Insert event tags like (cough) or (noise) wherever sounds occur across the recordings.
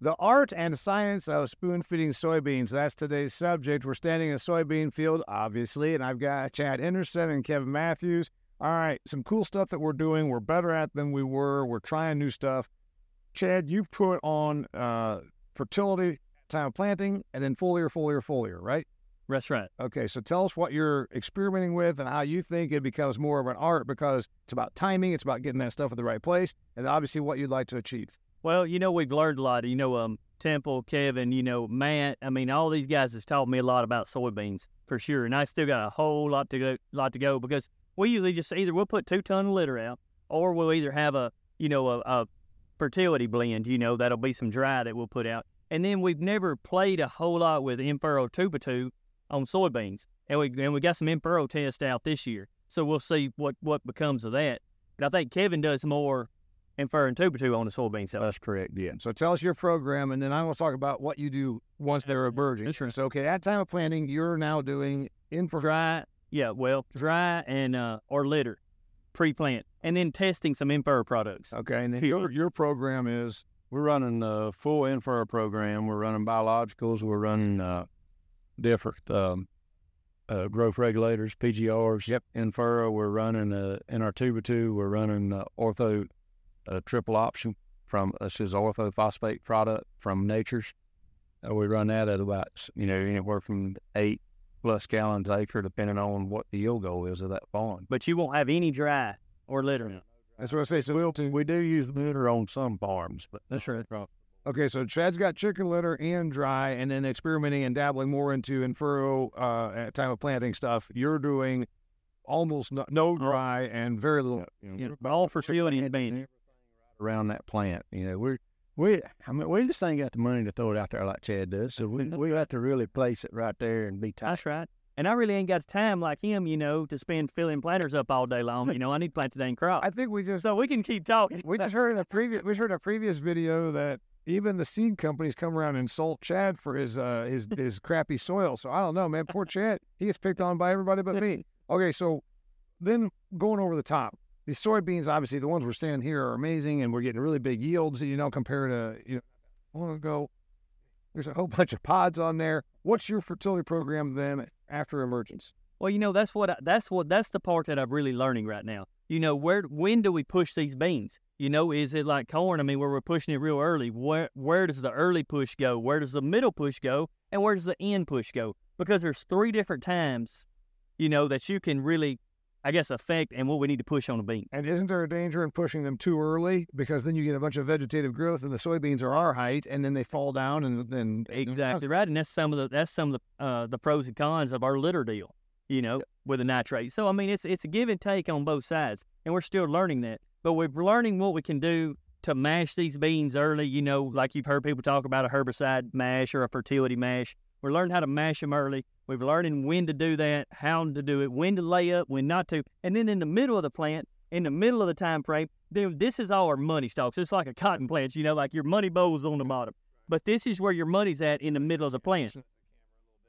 The art and science of spoon feeding soybeans. That's today's subject. We're standing in a soybean field, obviously, and I've got Chad Henderson and Kevin Matthews. All right, some cool stuff that we're doing. We're better at than we were. We're trying new stuff. Chad, you put on uh, fertility, time of planting, and then foliar, foliar, foliar, right? That's right. Okay, so tell us what you're experimenting with and how you think it becomes more of an art because it's about timing, it's about getting that stuff in the right place, and obviously what you'd like to achieve. Well, you know, we've learned a lot. You know, um, Temple, Kevin, you know, Matt. I mean, all these guys has taught me a lot about soybeans for sure. And I still got a whole lot to go, lot to go because we usually just either we'll put two ton of litter out, or we'll either have a, you know, a, a fertility blend. You know, that'll be some dry that we'll put out. And then we've never played a whole lot with In-Furrow Two on soybeans, and we and we got some In-Furrow test out this year. So we'll see what what becomes of that. But I think Kevin does more and fur and tuber on the soybean cell. That's correct. Yeah. So tell us your program, and then I want to talk about what you do once they're emerging. That's right. So okay, at time of planting, you're now doing in for dry. Yeah, well, dry and uh, or litter, pre-plant, and then testing some in-furrow products. Okay, and then your your program is we're running a full in-furrow program. We're running biologicals. We're running uh, different um, uh, growth regulators, PGRs. Yep. In-furrow, we're running uh, in our tuber two. We're running uh, ortho a triple option from this is orthophosphate product from Nachurs. Uh, we run that at about you know anywhere from eight plus gallons acre, depending on what the yield goal is of that farm. But you won't have any dry or litter. That's what I say. So we'll, we do use litter on some farms, but that's right. Okay, so Chad's got chicken litter and dry, and then experimenting and dabbling more into in-furrow uh, at time of planting stuff. You're doing almost no, no dry and very little. You know, you know, but all fertility has been around that plant. You know, we're we I mean we just ain't got the money to throw it out there like Chad does. So we we have to really place it right there and be tight. That's right. And I really ain't got time like him, you know, to spend filling planters up all day long. You know, I need to plant the dang crop. I think we just so we can keep talking. We just heard in a previous we heard a previous video that even the seed companies come around and insult Chad for his uh his his crappy soil. So I don't know, man. Poor Chad. He gets picked on by everybody but me. (laughs) Okay, so then going over the top these soybeans, obviously, the ones we're standing here are amazing, and we're getting really big yields. You know, compared to you know, long ago, there's a whole (laughs) bunch of pods on there. What's your fertility program then after emergence? Well, you know, that's what I, that's what that's the part that I'm really learning right now. You know, where when do we push these beans? You know, is it like corn? I mean, where we're pushing it real early. Where where does the early push go? Where does the middle push go? And where does the end push go? Because there's three different times, you know, that you can really I guess, effect and what we need to push on the bean. And isn't there a danger in pushing them too early because then you get a bunch of vegetative growth and the soybeans are our height and then they fall down and then exactly right. And that's some of the that's some of the uh, the pros and cons of our litter deal, you know, with the nitrate. So I mean, it's it's a give and take on both sides, and we're still learning that. But we're learning what we can do to mash these beans early. You know, like you've heard people talk about a herbicide mash or a fertility mash. We're learning how to mash them early We've learning when to do that, how to do it, when to lay up, when not to. And then in the middle of the plant, in the middle of the time frame, then this is all our money stalks. It's like a cotton plant, you know, like your money bolls on the bottom. But this is where your money's at in the middle of the plant.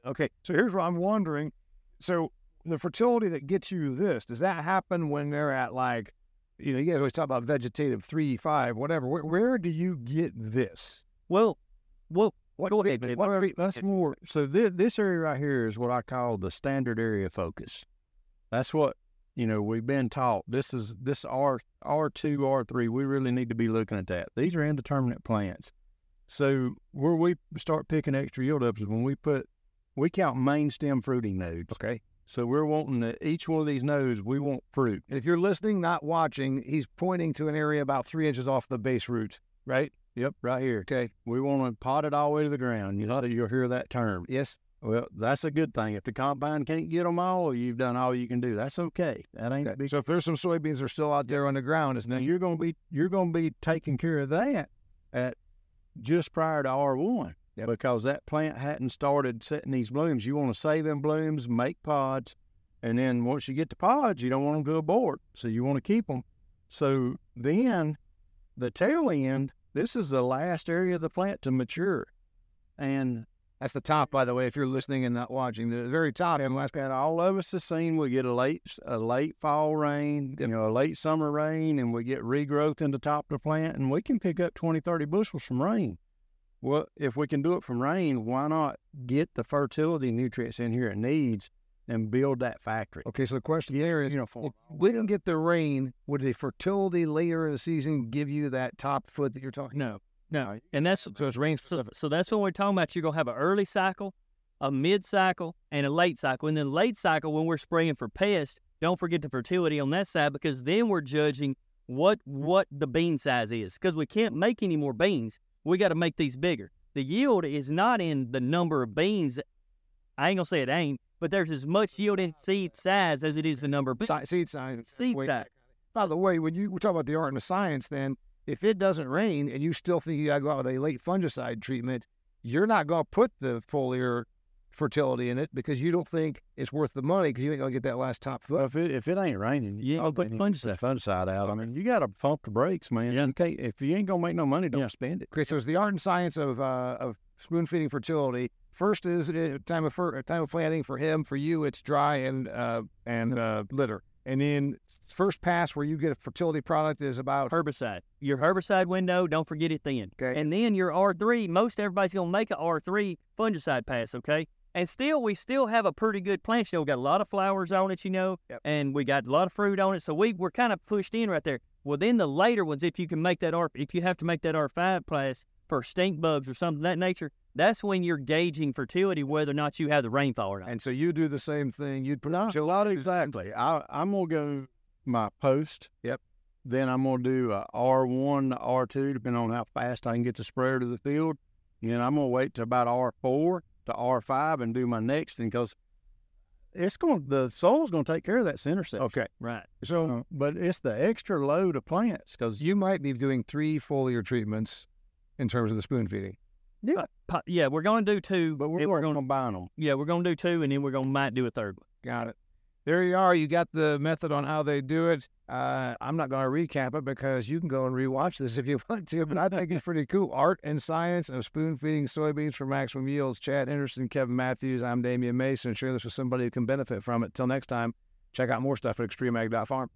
Okay, so here's what I'm wondering. So the fertility that gets you this, does that happen when they're at like, you know, you guys always talk about vegetative three, five, whatever. Where, where do you get this? Well, well, what, what, what, that's more. So this, this area right here is what I call the standard area focus. That's what you know we've been taught. This is this R R two R three. We really need to be looking at that. These are indeterminate plants. So where we start picking extra yield up is when we put we count main stem fruiting nodes. Okay. So we're wanting to, each one of these nodes, we want fruit. If you're listening, not watching, he's pointing to an area about three inches off the base root, right? Yep, right here. Okay. We want to pot it all the way to the ground. You know, you'll hear that term. Yes. Well, that's a good thing. If the combine can't get them all, you've done all you can do. That's okay. That ain't okay. big. So if there's some soybeans that are still out there on the ground, is now you're going to be you're going to be taking care of that at just prior to R one yep. because that plant hadn't started setting these blooms. You want to save them blooms, make pods, and then once you get the pods, you don't want them to abort. So you want to keep them. So then the tail end this is the last area of the plant to mature. And that's the top, by the way, if you're listening and not watching. The very top. And last and all of us have seen we get a late a late fall rain, you know, a late summer rain, and we get regrowth in the top of the plant, and we can pick up 20, 30 bushels from rain. Well, if we can do it from rain, why not get the fertility nutrients in here it needs and build that factory? Okay, so the question there is, Uniform. we don't get the rain, would the fertility later in the season give you that top foot that you're talking? No, no, and that's So it's rain specific. so that's when we're talking about. You're gonna have an early cycle, a mid cycle, and a late cycle. And then late cycle when we're spraying for pests, don't forget the fertility on that side because then we're judging what what the bean size is because we can't make any more beans. We got to make these bigger. The yield is not in the number of beans. I ain't gonna say it ain't, but there's as much yield in seed size as it is the number of. Si- seed science. Seed Wait, size. By the way, when you we talk about the art and the science, then if it doesn't rain and you still think you got to go out with a late fungicide treatment, you're not going to put the foliar fertility in it because you don't think it's worth the money because you ain't going to get that last top Well, foot. if it if it ain't raining, Yeah, you but put fungicide. fungicide out. I mean, you got to pump the brakes, man. Yeah. You can't, if you ain't gonna make no money, don't Yeah. spend it. Okay, so it's the art and science of uh, of spoon feeding fertility. First is uh, time of fir- time of planting for him. For you, it's dry and uh, and uh, litter. And then first pass where you get a fertility product is about herbicide. Your herbicide window, don't forget it then. Okay. And then your R3, most everybody's going to make a R3 fungicide pass, okay? And still, we still have a pretty good plant. We got a lot of flowers on it, you know, Yep. and we got a lot of fruit on it. So we, we're kind of pushed in right there. Well, then the later ones, if you can make that R, if you have to make that R5 pass for stink bugs or something of that nature, that's when you're gauging fertility, whether or not you have the rainfall or not. and so you do the same thing. You'd put No, fertility- not exactly. I I'm gonna go my post. Yep. Then I'm gonna do a R one, R two, depending on how fast I can get the sprayer to the field. And I'm gonna wait to about R four to R five and do my next. And because it's going, to the soil's gonna take care of that center section. Okay, right. so Uh, but it's the extra load of plants because you might be doing three foliar treatments in terms of the spoon feeding. Po- Yeah, we're going to do two. but we're, and going gonna to combine them. Yeah, we're going to do two, and then we're going to might do a third one. Got it. There you are. You got the method on how they do it. Uh, I'm not going to recap it because you can go and rewatch this if you (laughs) want to, but I think it's pretty cool. Art and science of spoon feeding soybeans for maximum yields. Chad Henderson, Kevin Matthews. I'm Damian Mason. Share this with somebody who can benefit from it. Till next time, check out more stuff at extremeag.farm.